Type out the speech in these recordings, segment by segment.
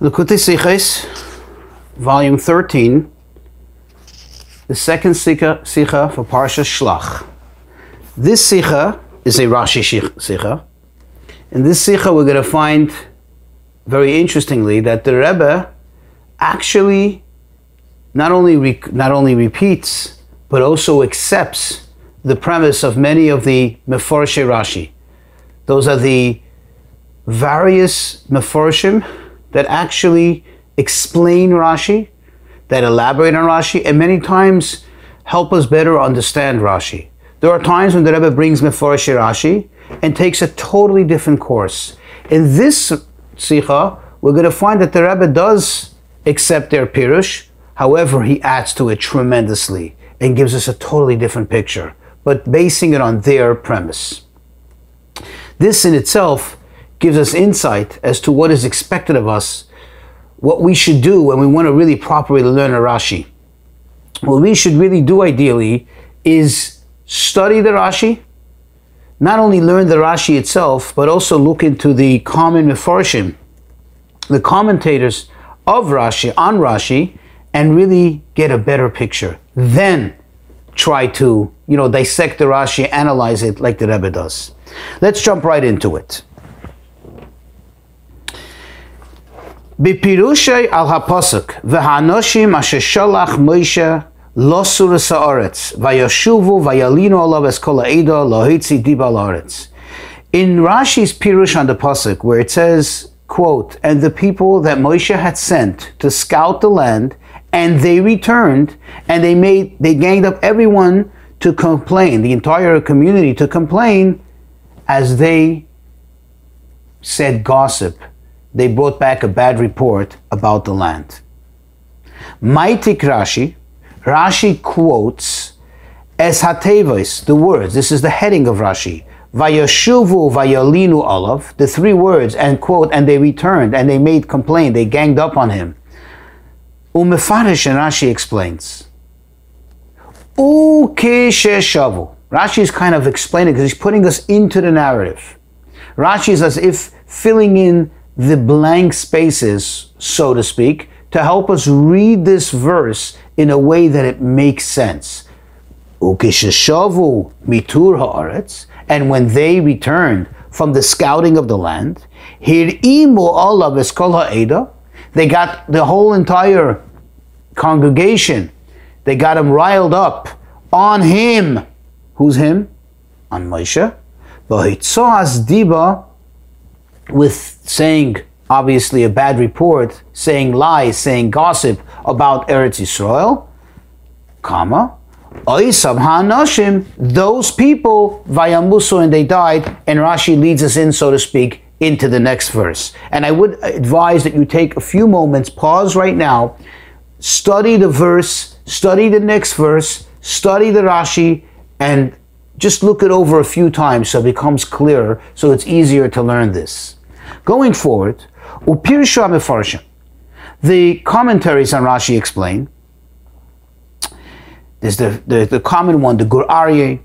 Likutei Sichos, volume 13, the second Sikha, Sikha for Parsha Shlach. This Sikha is a Rashi Sikha. In this Sikha, we're going to find, very interestingly, that the Rebbe actually not only, re- not only repeats, but also accepts the premise of many of the Meforshei Rashi. Those are the various Meforshim that actually explain Rashi, that elaborate on Rashi, and many times help us better understand Rashi. There are times when the Rebbe brings Meforshei Rashi and takes a totally different course. In this Sikha, we're going to find that the Rebbe does accept their Pirush, however, he adds to it tremendously and gives us a totally different picture, but basing it on their premise. This in itself gives us insight as to what is expected of us, what we should do when we want to really properly learn a Rashi. What we should really do ideally is study the Rashi, not only learn the Rashi itself, but also look into the common Mefarshim, the commentators of Rashi, on Rashi, and really get a better picture. Then try to, you know, dissect the Rashi, analyze it like the Rebbe does. Let's jump right into it. Bipirushai al haposuk v'hanoshim asher sholach Moshe losur sa'aretz vayoshuvu vayalinu olav es kol lohitzi diba la'aretz. In Rashi's Pirush on the Pasuk, where it says, quote, and the people that Moshe had sent to scout the land, and they returned, and they made, they ganged up everyone to complain, the entire community to complain, as they said gossip they brought back a bad report about the land. Maitik Rashi, Rashi quotes as Hatevos, the words, this is the heading of Rashi, Vayashuvu Vayalinu Olav, the three words, and quote, and they returned and they made complaint, they ganged up on him. Umefarish and Rashi explains. Ukeshe Rashi is kind of explaining because he's putting us into the narrative. Rashi is as if filling in the blank spaces, so to speak, to help us read this verse in a way that it makes sense. mitur haaretz, and when they returned from the scouting of the land, hirimu olav eskol ha'eda, they got the whole entire congregation, they got him riled up on him. Who's him? On Moshe. V'hitzos diba with saying obviously a bad report, saying lies, saying gossip about Eretz Yisrael, comma, those people, Vayamusu, and they died, and Rashi leads us in, so to speak, into the next verse. And I would advise that you take a few moments, pause right now, study the verse, study the next verse, study the Rashi, and just look it over a few times so it becomes clearer, so it's easier to learn this. Going forward. The commentaries on Rashi explain. There's the, the, the common one, the Gur Aryeh.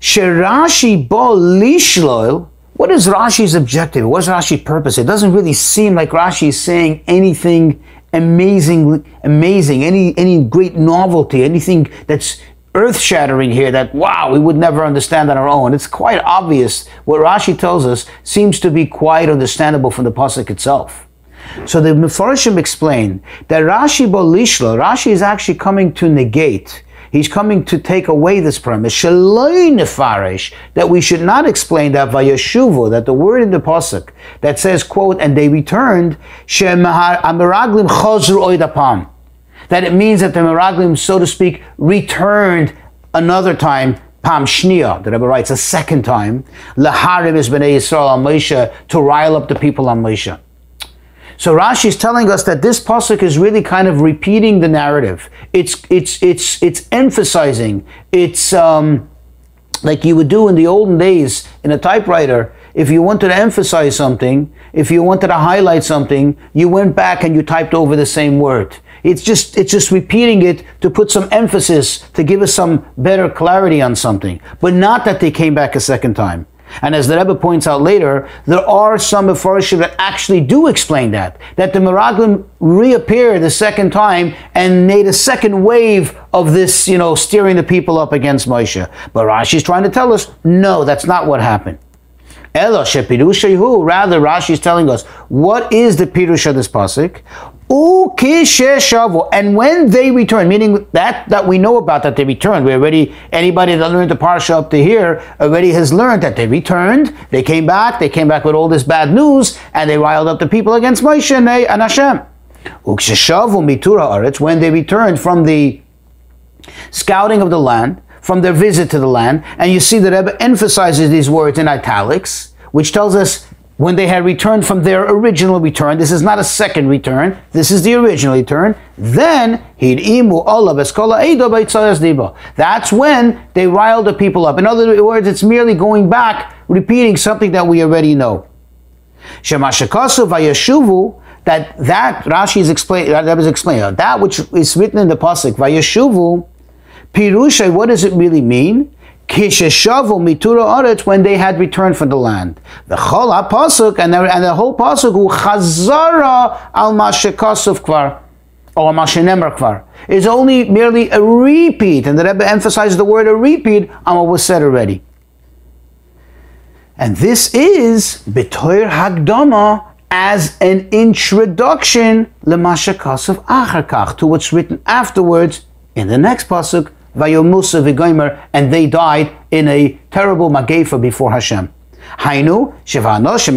Sherashi bo lishloil. What is Rashi's objective? What's Rashi's purpose? It doesn't really seem like Rashi is saying anything amazing, amazing, any any great novelty, anything that's earth shattering here that, wow, we would never understand on our own. It's quite obvious. What Rashi tells us seems to be quite understandable from the Pasuk itself. So the Mefarshim explain that Rashi Bolishla, Rashi is actually coming to negate He's coming to take away this premise. Nefarish, that we should not explain that vayashuvu, that the word in the pasuk that says, quote, and they returned, amiraglim chozru oidapam that it means that the Meraglim, so to speak, returned another time, Pam Shnia, the Rebbe writes a second time, Laharim is Bnei Yisrael on Moshe, to rile up the people on Moshe. So Rashi is telling us that this pasuk is really kind of repeating the narrative. It's it's it's it's emphasizing. It's um, like you would do in the olden days in a typewriter. If you wanted to emphasize something, if you wanted to highlight something, you went back and you typed over the same word. It's just it's just repeating it to put some emphasis to give us some better clarity on something, but not that they came back a second time. And as the Rebbe points out later, there are some Mefarshim that actually do explain that. That the Meraglim reappeared a second time and made a second wave of this, you know, steering the people up against Moshe. But Rashi's trying to tell us, no, that's not what happened. Shepirushahu. Rather, Rashi is telling us what is the pirush of this pasuk. And when they return, meaning that that we know about that they returned, we already anybody that learned the parsha up to here already has learned that they returned. They came back. They came back with all this bad news, and they riled up the people against Moshe and Hashem. When they returned from the scouting of the land, from their visit to the land, and you see that Rebbe emphasizes these words in italics, which tells us when they had returned from their original return, this is not a second return, this is the original return, then That's when they riled the people up. In other words, it's merely going back, repeating something that we already know. That that Rashi is explaining that was explained. That which is written in the pasuk Vayeshuvu Pirusha, what does it really mean? Kisheshavu mitura aretz when they had returned from the land. The chol pasuk and the, and the whole pasuk who chazara al mashekasuf kvar or mashenemer kvar is only merely a repeat, and the Rebbe emphasizes the word a repeat on what was said already. And this is betoir hagdama as an introduction lemashekasuf acharkach to what's written afterwards in the next pasuk Vayomusa v'goimer, and they died in a terrible magefa before Hashem. Hainu shevanoshim.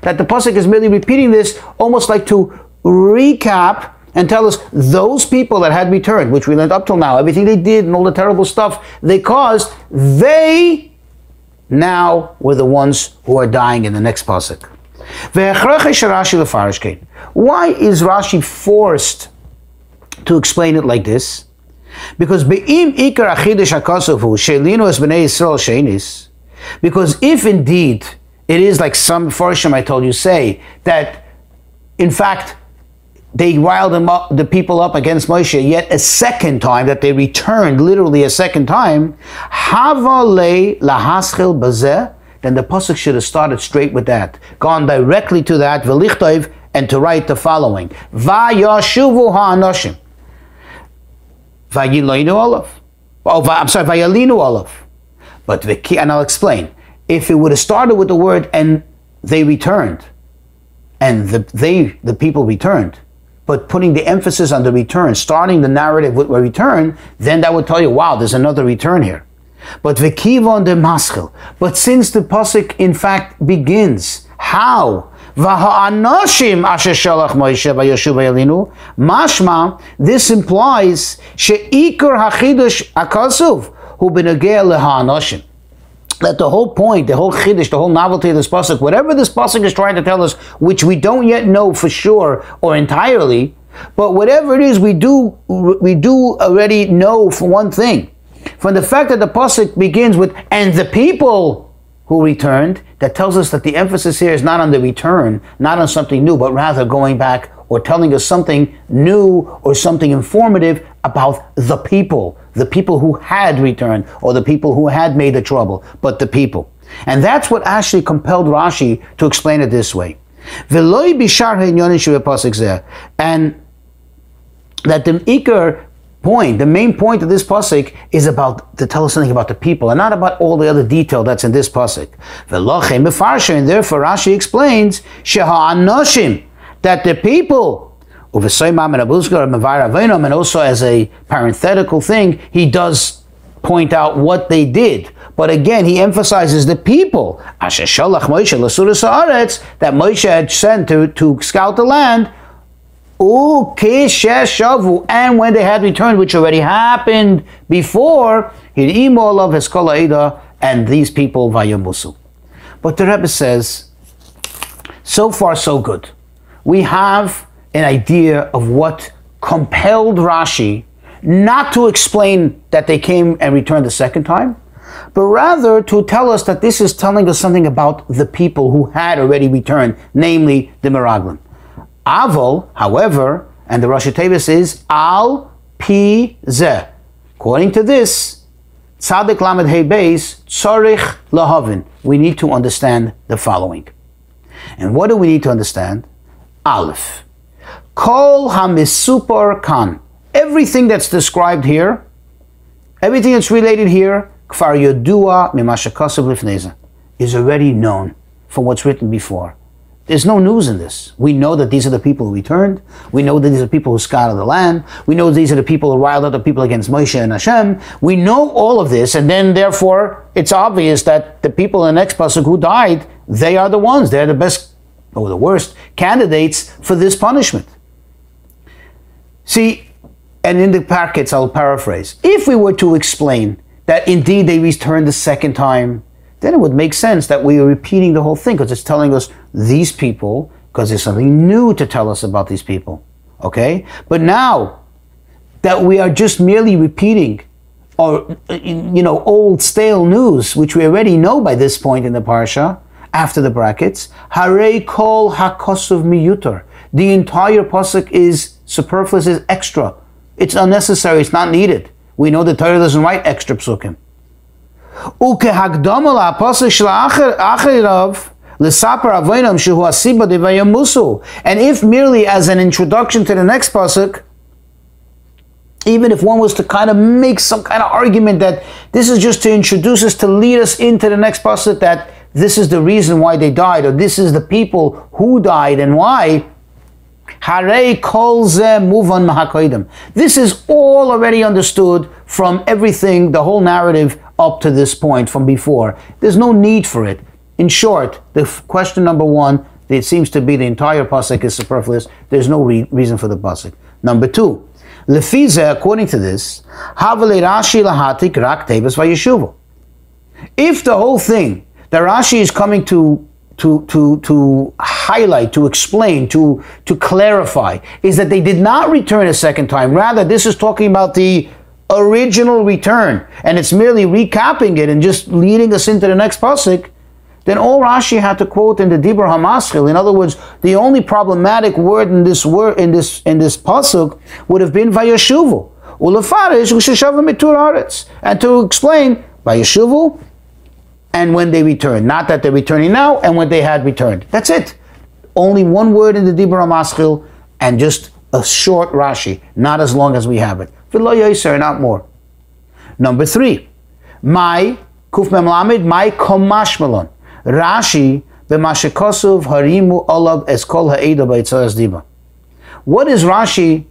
That the pasuk is merely repeating this, almost like to recap and tell us those people that had returned, which we learned up till now, everything they did and all the terrible stuff they caused, they now were the ones who are dying in the next pasuk. Why is Rashi forced to explain it like this. Because be'im ikar achidish hakasofu shelinu es b'nei Yisrael sheinis. Because if indeed it is like some Farshim I told you say that in fact they riled up, the people up against Moshe yet a second time that they returned literally a second time hava le lahaschil then the pasuk should have started straight with that gone directly to that v'lichtov and to write the following vayashuvu ha'anoshim Vayilinu Olav. Oh, I'm sorry, Vayalinu Olav. But the key, and I'll explain. If it would have started with the word and they returned, and the, they, the people returned, but putting the emphasis on the return, starting the narrative with a return, then that would tell you, wow, there's another return here. But v'kivon de maschil. But since the pasuk in fact begins, how? V'ha'anoshim asher Moshe v'yoshu v'yalinu. Mashma, this implies she'ikar hachidush akasuv hu b'negea leha'anoshim. That the whole point, the whole chiddush, the whole novelty of this pasuk, whatever this pasuk is trying to tell us, which we don't yet know for sure or entirely, but whatever it is, we do we do already know for one thing. From the fact that the pasuk begins with "and the people who returned, that tells us that the emphasis here is not on the return, not on something new, but rather going back or telling us something new or something informative about the people, the people who had returned or the people who had made the trouble, but the people. And that's what actually compelled Rashi to explain it this way. And that the Iker point, the main point of this pasuk is about to tell us something about the people, and not about all the other detail that's in this pasuk. And therefore, Rashi explains that the people. And also, as a parenthetical thing, he does point out what they did. But again, he emphasizes the people. That Moshe had sent to, to scout the land and when they had returned, which already happened before, Hir'imol of Heskala and these people Vayamusu. But the Rebbe says, so far so good. We have an idea of what compelled Rashi not to explain that they came and returned the second time, but rather to tell us that this is telling us something about the people who had already returned, namely the Meraglim. Avol, however, and the Rashi Tevis is al pi ze. According to this, Tzadik Lamed Hey Beis, Tzorich Lahavin. We need to understand the following. And what do we need to understand? Aleph. Kol HaMisupar Kan. Everything that's described here, everything that's related here, Kfar Yodua Mimashakasav Lifneza, is already known from what's written before. There's no news in this. We know that these are the people who returned. We know that these are the people who scattered the land. We know these are the people who riled the people against Moshe and Hashem. We know all of this, and then therefore it's obvious that the people in the next pasuk who died, they are the ones. They're the best or the worst candidates for this punishment. See, and in the packets, I'll paraphrase. If we were to explain that indeed they returned the second time, then it would make sense that we are repeating the whole thing because it's telling us these people because there's something new to tell us about these people. Okay? But now that we are just merely repeating or you know old stale news which we already know by this point in the parsha after the brackets hare kol hakosuv miyutar the entire pasuk is superfluous is extra it's unnecessary it's not needed we know the Torah doesn't write extra psukim uke ha pasuk shel achirav and if merely as an introduction to the next pasuk, even if one was to kind of make some kind of argument that this is just to introduce us, to lead us into the next pasuk, that this is the reason why they died, or this is the people who died and why. Hare kolze on mahakoidim. This is all already understood from everything, the whole narrative up to this point, from before. There's no need for it. In short, the f- question number one, it seems to be the entire pasuk is superfluous. There's no re- reason for the pasuk. Number two, lefize, according to this, havale Rashi lahatik rak vayeshuvu. If the whole thing that Rashi is coming to to, to, to highlight, to explain, to, to clarify, is that they did not return a second time. Rather, this is talking about the original return, and it's merely recapping it and just leading us into the next pasuk, then all Rashi had to quote in the Dibur Hamaschil. In other words, the only problematic word in this word in this in this pasuk would have been vayashuvu. Ulafarish and to explain vayashuvu and when they return. Not that they're returning now and when they had returned. That's it. Only one word in the Dibur Hamaschil and just a short Rashi, not as long as we have it. V'lo not more. Number three, my kuf memlamid, my komashmalon. Rashi b'mashikosuv harimu olav es kol ha'eda diba. What is Rashi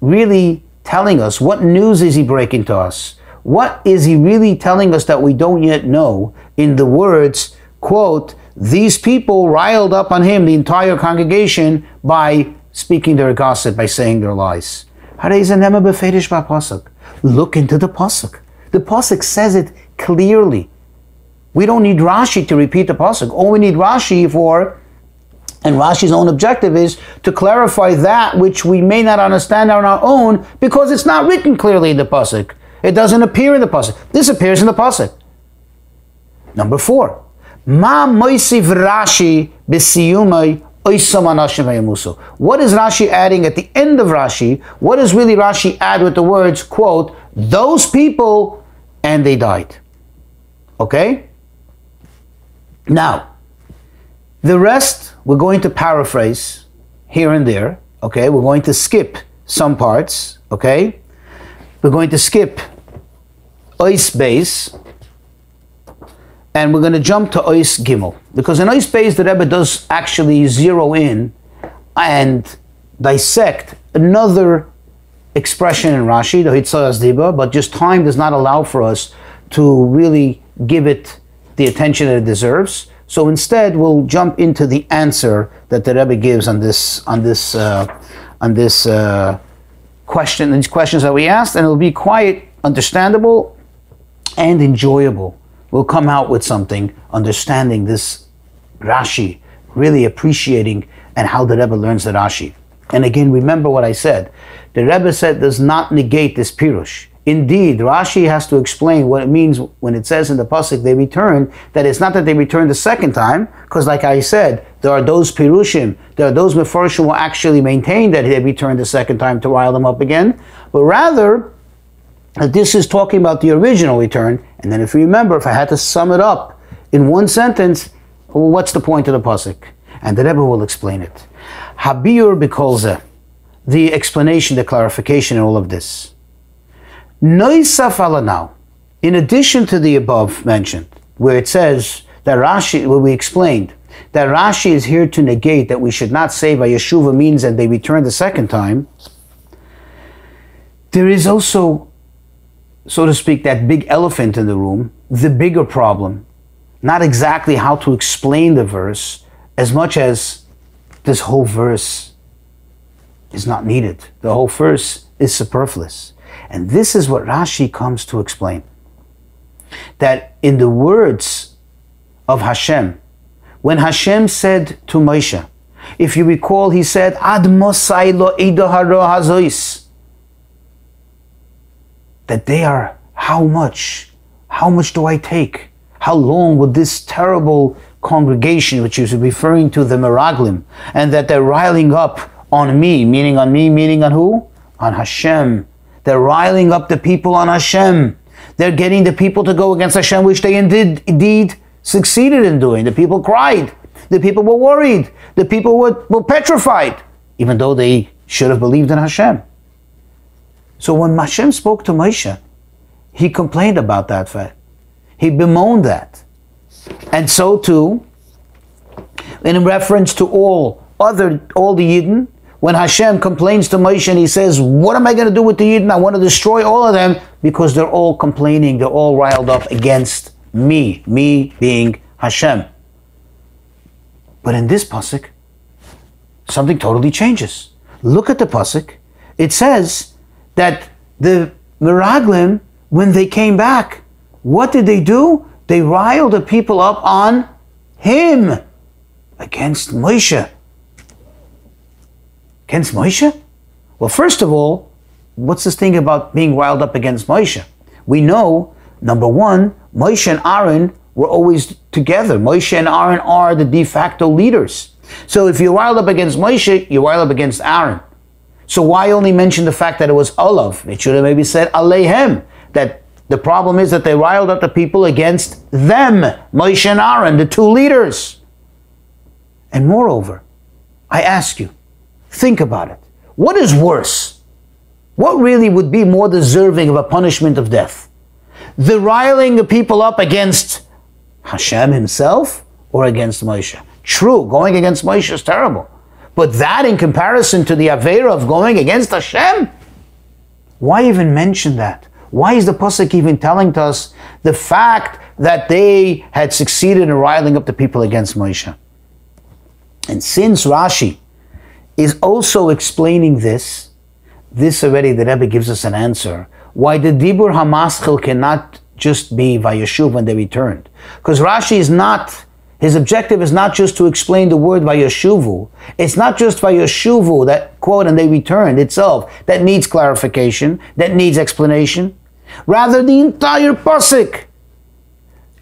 really telling us? What news is he breaking to us? What is he really telling us that we don't yet know in the words, quote, these people riled up on him, the entire congregation, by speaking their gossip, by saying their lies. Look into the pasuk. The pasuk says it clearly. We don't need Rashi to repeat the pasuk. All we need Rashi for, and Rashi's own objective is to clarify that which we may not understand on our own because it's not written clearly in the pasuk. It doesn't appear in the pasuk. This appears in the pasuk. Number four, Ma moisiv Rashi what is Rashi adding at the end of Rashi? What does really Rashi add with the words, quote, those people and they died? Okay? Now, the rest we're going to paraphrase here and there. Okay? We're going to skip some parts. Okay? We're going to skip Ois Beis and we're going to jump to Ois Gimel. Because in Ois Beis, the Rebbe does actually zero in and dissect another expression in Rashi, the Hitzayas Diba, but just time does not allow for us to really give it the attention that it deserves. So instead, we'll jump into the answer that the Rebbe gives on this on this uh, on this uh, question, these questions that we asked, and it'll be quite understandable and enjoyable We'll come out with something, understanding this Rashi, really appreciating and how the Rebbe learns the Rashi. And again, remember what I said. The Rebbe said does not negate this pirush. Indeed, Rashi has to explain what it means when it says in the pasuk they return. That it's not that they return the second time, because like I said, there are those pirushim, there are those mefarshim who actually maintain that they returned the second time to rile them up again. But rather, that this is talking about the original return. And then if you remember, if I had to sum it up in one sentence, well, what's the point of the pasuk? And the Rebbe will explain it. Habir bikolze, the explanation, the clarification in all of this. Noisaf now, in addition to the above mentioned, where it says that Rashi, where we explained, that Rashi is here to negate that we should not say by Yeshuva means that they return the second time, there is also, so to speak, that big elephant in the room, the bigger problem. Not exactly how to explain the verse, as much as this whole verse is not needed. The whole verse is superfluous. And this is what Rashi comes to explain. That in the words of Hashem, when Hashem said to Moshe, if you recall, he said, Ad Mosai lo. That they are how much? How much do I take? How long would this terrible congregation, which is referring to the Meraglim, and that they're riling up on me, meaning on me, meaning on who? On Hashem. They're riling up the people on Hashem. They're getting the people to go against Hashem, which they indeed, indeed succeeded in doing. The people cried. The people were worried. The people were, were petrified, even though they should have believed in Hashem. So when Hashem spoke to Moshe, he complained about that fact. He bemoaned that. And so too, in reference to all other all the Yidden, when Hashem complains to Moshe and he says, What am I going to do with the Yidden? I want to destroy all of them because they're all complaining, they're all riled up against me, me being Hashem. But in this pasuk, something totally changes. Look at the pasuk. It says that the Meraglim, when they came back, what did they do? They riled the people up on him against Moshe. Against Moshe? Well, first of all, what's this thing about being riled up against Moshe? We know, number one, Moshe and Aaron were always together. Moshe and Aaron are the de facto leaders. So if you're riled up against Moshe, you're riled up against Aaron. So why only mention the fact that it was Olav? It should have maybe said Alehem, that the problem is that they riled up the people against them, Moshe and Aaron, the two leaders. And moreover, I ask you, think about it. What is worse? What really would be more deserving of a punishment of death? The riling the people up against Hashem himself or against Moshe? True, going against Moshe is terrible. But that in comparison to the Avera of going against Hashem? Why even mention that? Why is the Pasuk even telling us the fact that they had succeeded in riling up the people against Moshe? And since Rashi is also explaining this, this already the Rebbe gives us an answer why the Dibur Hamaschil cannot just be Vayeshuv when they returned. Because Rashi is not, his objective is not just to explain the word Vayeshuvu. It's not just Vayeshuvu, that quote, and they returned itself, that needs clarification, that needs explanation. Rather, the entire pasuk.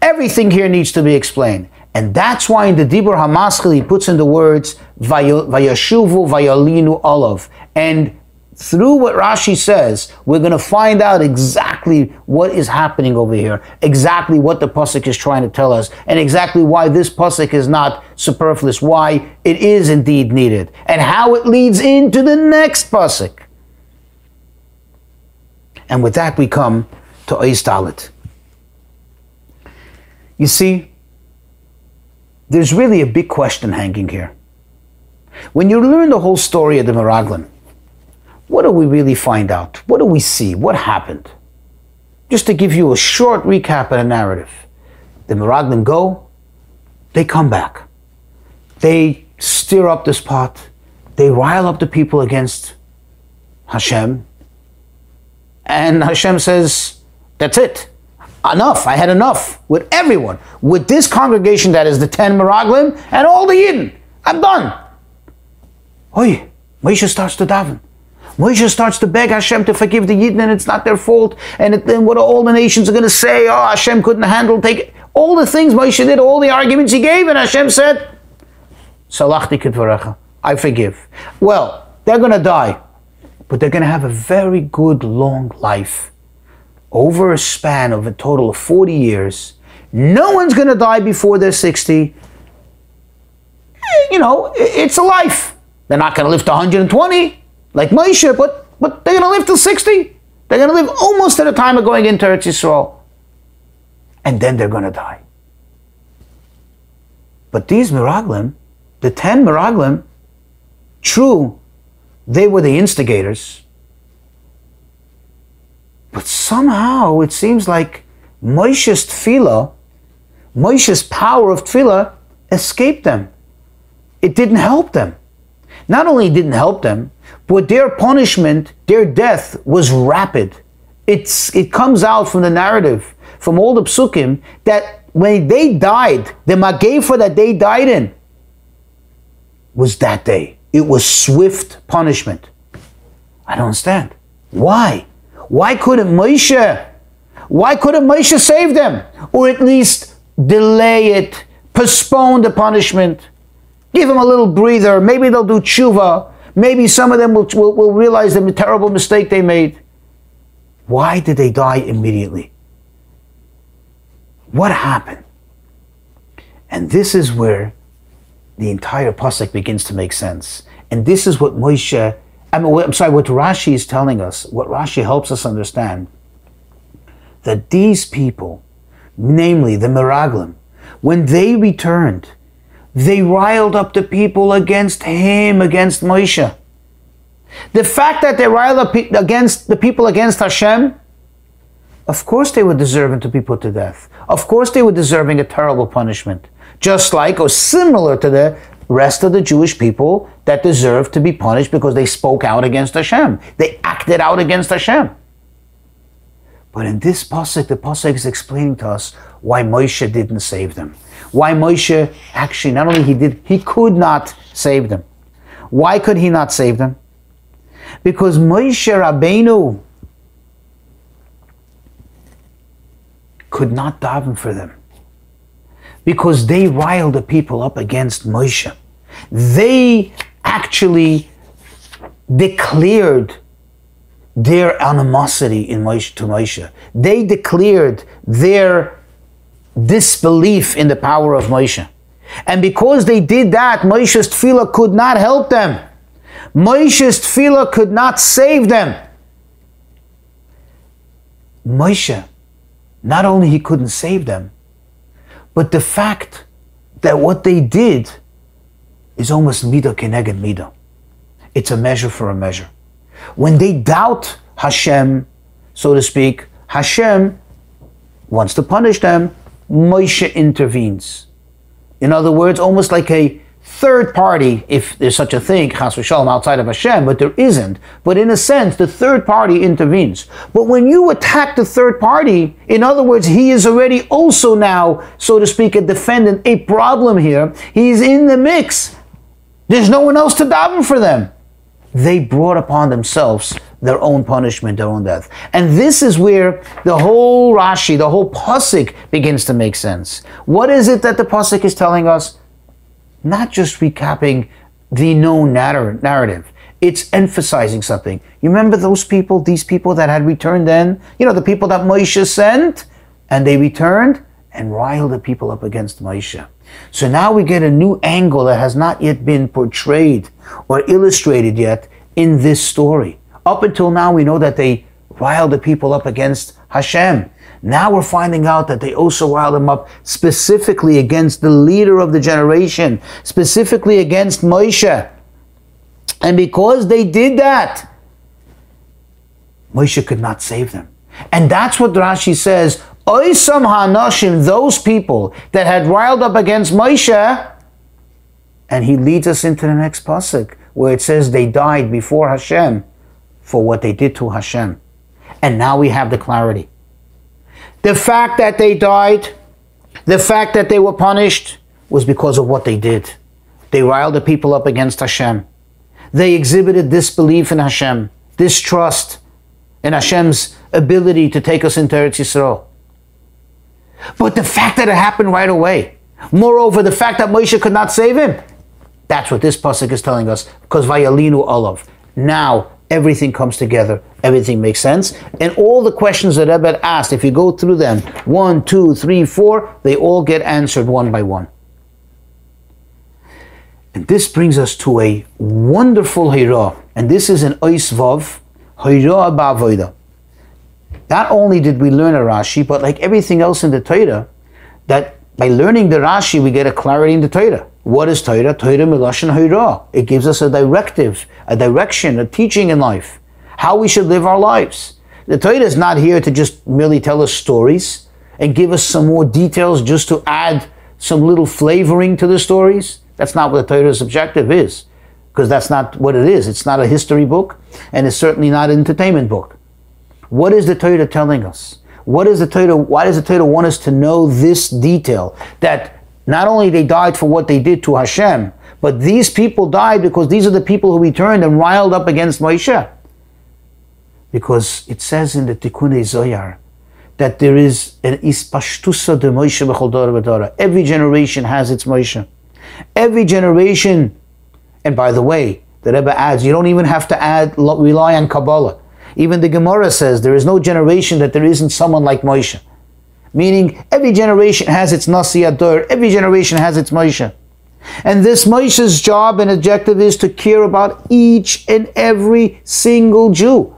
Everything here needs to be explained. And that's why in the Dibur Hamaschil he puts in the words Vayashuvu Vayalinu Olav. And through what Rashi says, we're going to find out exactly what is happening over here, exactly what the pasuk is trying to tell us, and exactly why this pasuk is not superfluous, why it is indeed needed, and how it leads into the next pasuk. And with that, we come to Ois You see, there's really a big question hanging here. When you learn the whole story of the Meraglim, what do we really find out? What do we see? What happened? Just to give you a short recap of the narrative. The Meraglim go, they come back. They stir up this pot. They rile up the people against Hashem. And Hashem says, That's it. Enough. I had enough with everyone. With this congregation that is the 10 Meraglim and all the Yidden. I'm done. Oi, Moshe starts to daven. Moshe starts to beg Hashem to forgive the Yidden and it's not their fault. And then what all the nations are going to say? Oh, Hashem couldn't handle, take. All the things Moshe did, all the arguments he gave, and Hashem said, Salachti kitvarecha. I forgive. Well, they're going to die but they're going to have a very good long life. Over a span of a total of 40 years, no one's going to die before they're 60. Eh, you know, it's a life. They're not going to live to 120 like Moshe, but, but they're going to live to 60. They're going to live almost to the time of going into Eretz Yisrael. And then they're going to die. But these Miraglim, the 10 Miraglim, true, they were the instigators. But somehow it seems like Moshe's tefillah, Moshe's power of tefillah, escaped them. It didn't help them. Not only didn't help them, but their punishment, their death was rapid. It's, it comes out from the narrative, from all the psukim, that when they died, the Magefa that they died in was that day. It was swift punishment. I don't understand. Why? Why couldn't Moshe? Why couldn't Moshe save them? Or at least delay it, postpone the punishment, give them a little breather. Maybe they'll do tshuva. Maybe some of them will, will, will realize the terrible mistake they made. Why did they die immediately? What happened? And this is where the entire pasuk begins to make sense. And this is what Moshe, I mean, I'm sorry, what Rashi is telling us, what Rashi helps us understand, that these people, namely the Miraglim, when they returned, they riled up the people against him, against Moshe. The fact that they riled up against the people against Hashem, of course they were deserving to be put to death. Of course they were deserving a terrible punishment. Just like or similar to the rest of the Jewish people that deserved to be punished because they spoke out against Hashem. They acted out against Hashem. But in this pasuk, the pasuk is explaining to us why Moshe didn't save them. Why Moshe actually not only he did, he could not save them. Why could he not save them? Because Moshe Rabbeinu could not daven for them. Because they riled the people up against Moshe. They actually declared their animosity in Moshe, to Moshe. They declared their disbelief in the power of Moshe. And because they did that, Moshe's tefillah could not help them. Moshe's tefillah could not save them. Moshe, not only he couldn't save them, but the fact that what they did is almost midah keneged midah. It's a measure for a measure. When they doubt Hashem, so to speak, Hashem wants to punish them, Moshe intervenes. In other words, almost like a third party, if there's such a thing, Chas v'shalom, outside of Hashem, but there isn't. But in a sense, the third party intervenes. But when you attack the third party, in other words, he is already also now, so to speak, a defendant, a problem here. He's in the mix. There's no one else to daven for them. They brought upon themselves their own punishment, their own death. And this is where the whole Rashi, the whole Pasuk begins to make sense. What is it that the Pasuk is telling us? Not just recapping the known narrative. It's emphasizing something. You remember those people, these people that had returned then? You know, the people that Moshe sent? And they returned and riled the people up against Moshe. So now we get a new angle that has not yet been portrayed or illustrated yet in this story. Up until now, we know that they riled the people up against Hashem. Now we're finding out that they also riled them up specifically against the leader of the generation, specifically against Moshe. And because they did that, Moshe could not save them. And that's what Rashi says. Oisam Hanashim, those people that had riled up against Moshe, and he leads us into the next pasuk where it says they died before Hashem for what they did to Hashem. And now we have the clarity. The fact that they died, the fact that they were punished, was because of what they did. They riled the people up against Hashem. They exhibited disbelief in Hashem, distrust in Hashem's ability to take us into Eretz Yisrael. But the fact that it happened right away, moreover, the fact that Moshe could not save him, that's what this pasuk is telling us. Because Vayalinu Olav. Now everything comes together, everything makes sense. And all the questions that Rebbe asked, if you go through them, one, two, three, four, they all get answered one by one. And this brings us to a wonderful Hira, and this is an Ois Vav, Hira Ba'avoida. Not only did we learn a Rashi, but like everything else in the Torah, that by learning the Rashi, we get a clarity in the Torah. What is Torah? Torah Milashon Hira. It gives us a directive, a direction, a teaching in life, how we should live our lives. The Torah is not here to just merely tell us stories and give us some more details just to add some little flavoring to the stories. That's not what the Torah's objective is, because that's not what it is. It's not a history book, and it's certainly not an entertainment book. What is the Torah telling us? What is the Torah? Why does the Torah want us to know this detail? That not only they died for what they did to Hashem, but these people died because these are the people who returned and riled up against Moshe. Because it says in the Tikkun Zohar that there is an ispashtusa de Moshe b'chol Every generation has its Moshe. Every generation, and by the way, the Rebbe adds, you don't even have to add rely on Kabbalah. Even the Gemara says there is no generation that there isn't someone like Moshe. Meaning every generation has its Nasi Ador, every generation has its Moshe. And this Moshe's job and objective is to care about each and every single Jew.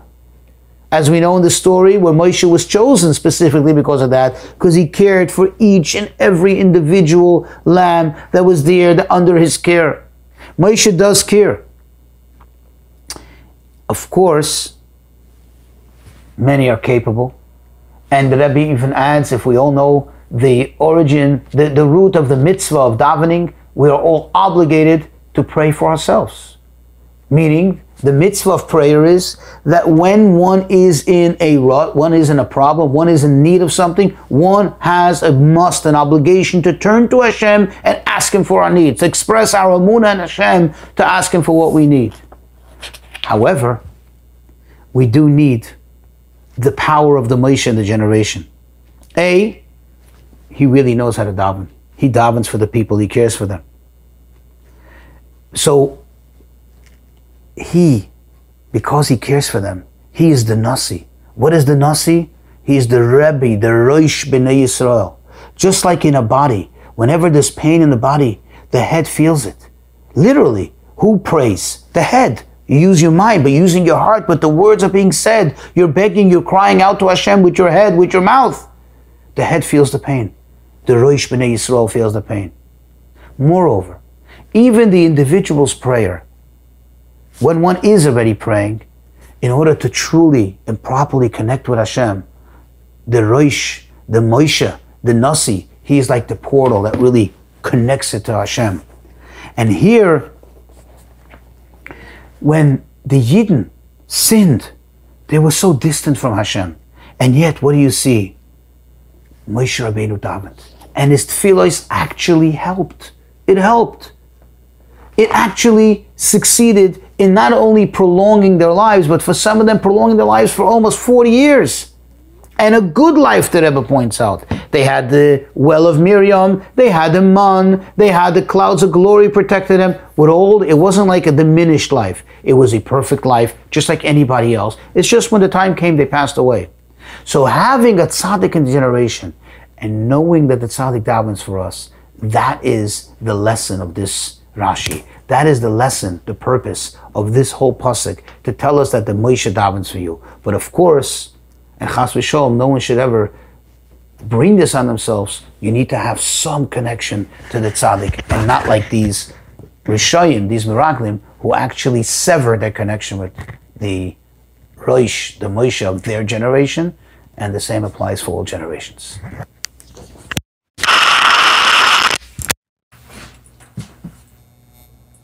As we know in the story where Moshe was chosen specifically because of that, because he cared for each and every individual lamb that was there under his care. Moshe does care. Of course, many are capable. And the Rebbe even adds, if we all know the origin, the, the root of the mitzvah of davening, we are all obligated to pray for ourselves. Meaning, the mitzvah of prayer is that when one is in a rut, one is in a problem, one is in need of something, one has a must, an obligation to turn to Hashem and ask Him for our needs, to express our amunah and Hashem to ask Him for what we need. However, we do need the power of the Moshe in the generation. A, he really knows how to daven. He davens for the people, he cares for them. So he, because he cares for them, he is the Nasi. What is the Nasi? He is the Rebbe, the Rosh B'nai Yisrael. Just like in a body, whenever there's pain in the body, the head feels it. Literally, who prays? The head. You use your mind, but using your heart, but the words are being said. You're begging, you're crying out to Hashem with your head, with your mouth. The head feels the pain. The Rosh B'nai Yisrael feels the pain. Moreover, even the individual's prayer when one is already praying, in order to truly and properly connect with Hashem, the Rosh, the Moshe, the Nasi, he is like the portal that really connects it to Hashem. And here, when the Yidden sinned, they were so distant from Hashem. And yet, what do you see? Moshe Rabbeinu davened. And his tefillos actually helped. It helped. It actually succeeded in not only prolonging their lives, but for some of them prolonging their lives for almost 40 years. And a good life, the Rebbe points out. They had the well of Miriam, they had the man, they had the clouds of glory protected them. With all, it wasn't like a diminished life. It was a perfect life, just like anybody else. It's just when the time came, they passed away. So having a tzaddik in the generation and knowing that the tzaddik davens for us, that is the lesson of this Rashi. That is the lesson, the purpose of this whole pasuk to tell us that the Moshe davens for you. But of course, and chas v'sholom, no one should ever bring this on themselves. You need to have some connection to the tzaddik, and not like these rishayim, these miraglim, who actually sever their connection with the Roish, the Moshe of their generation, and the same applies for all generations.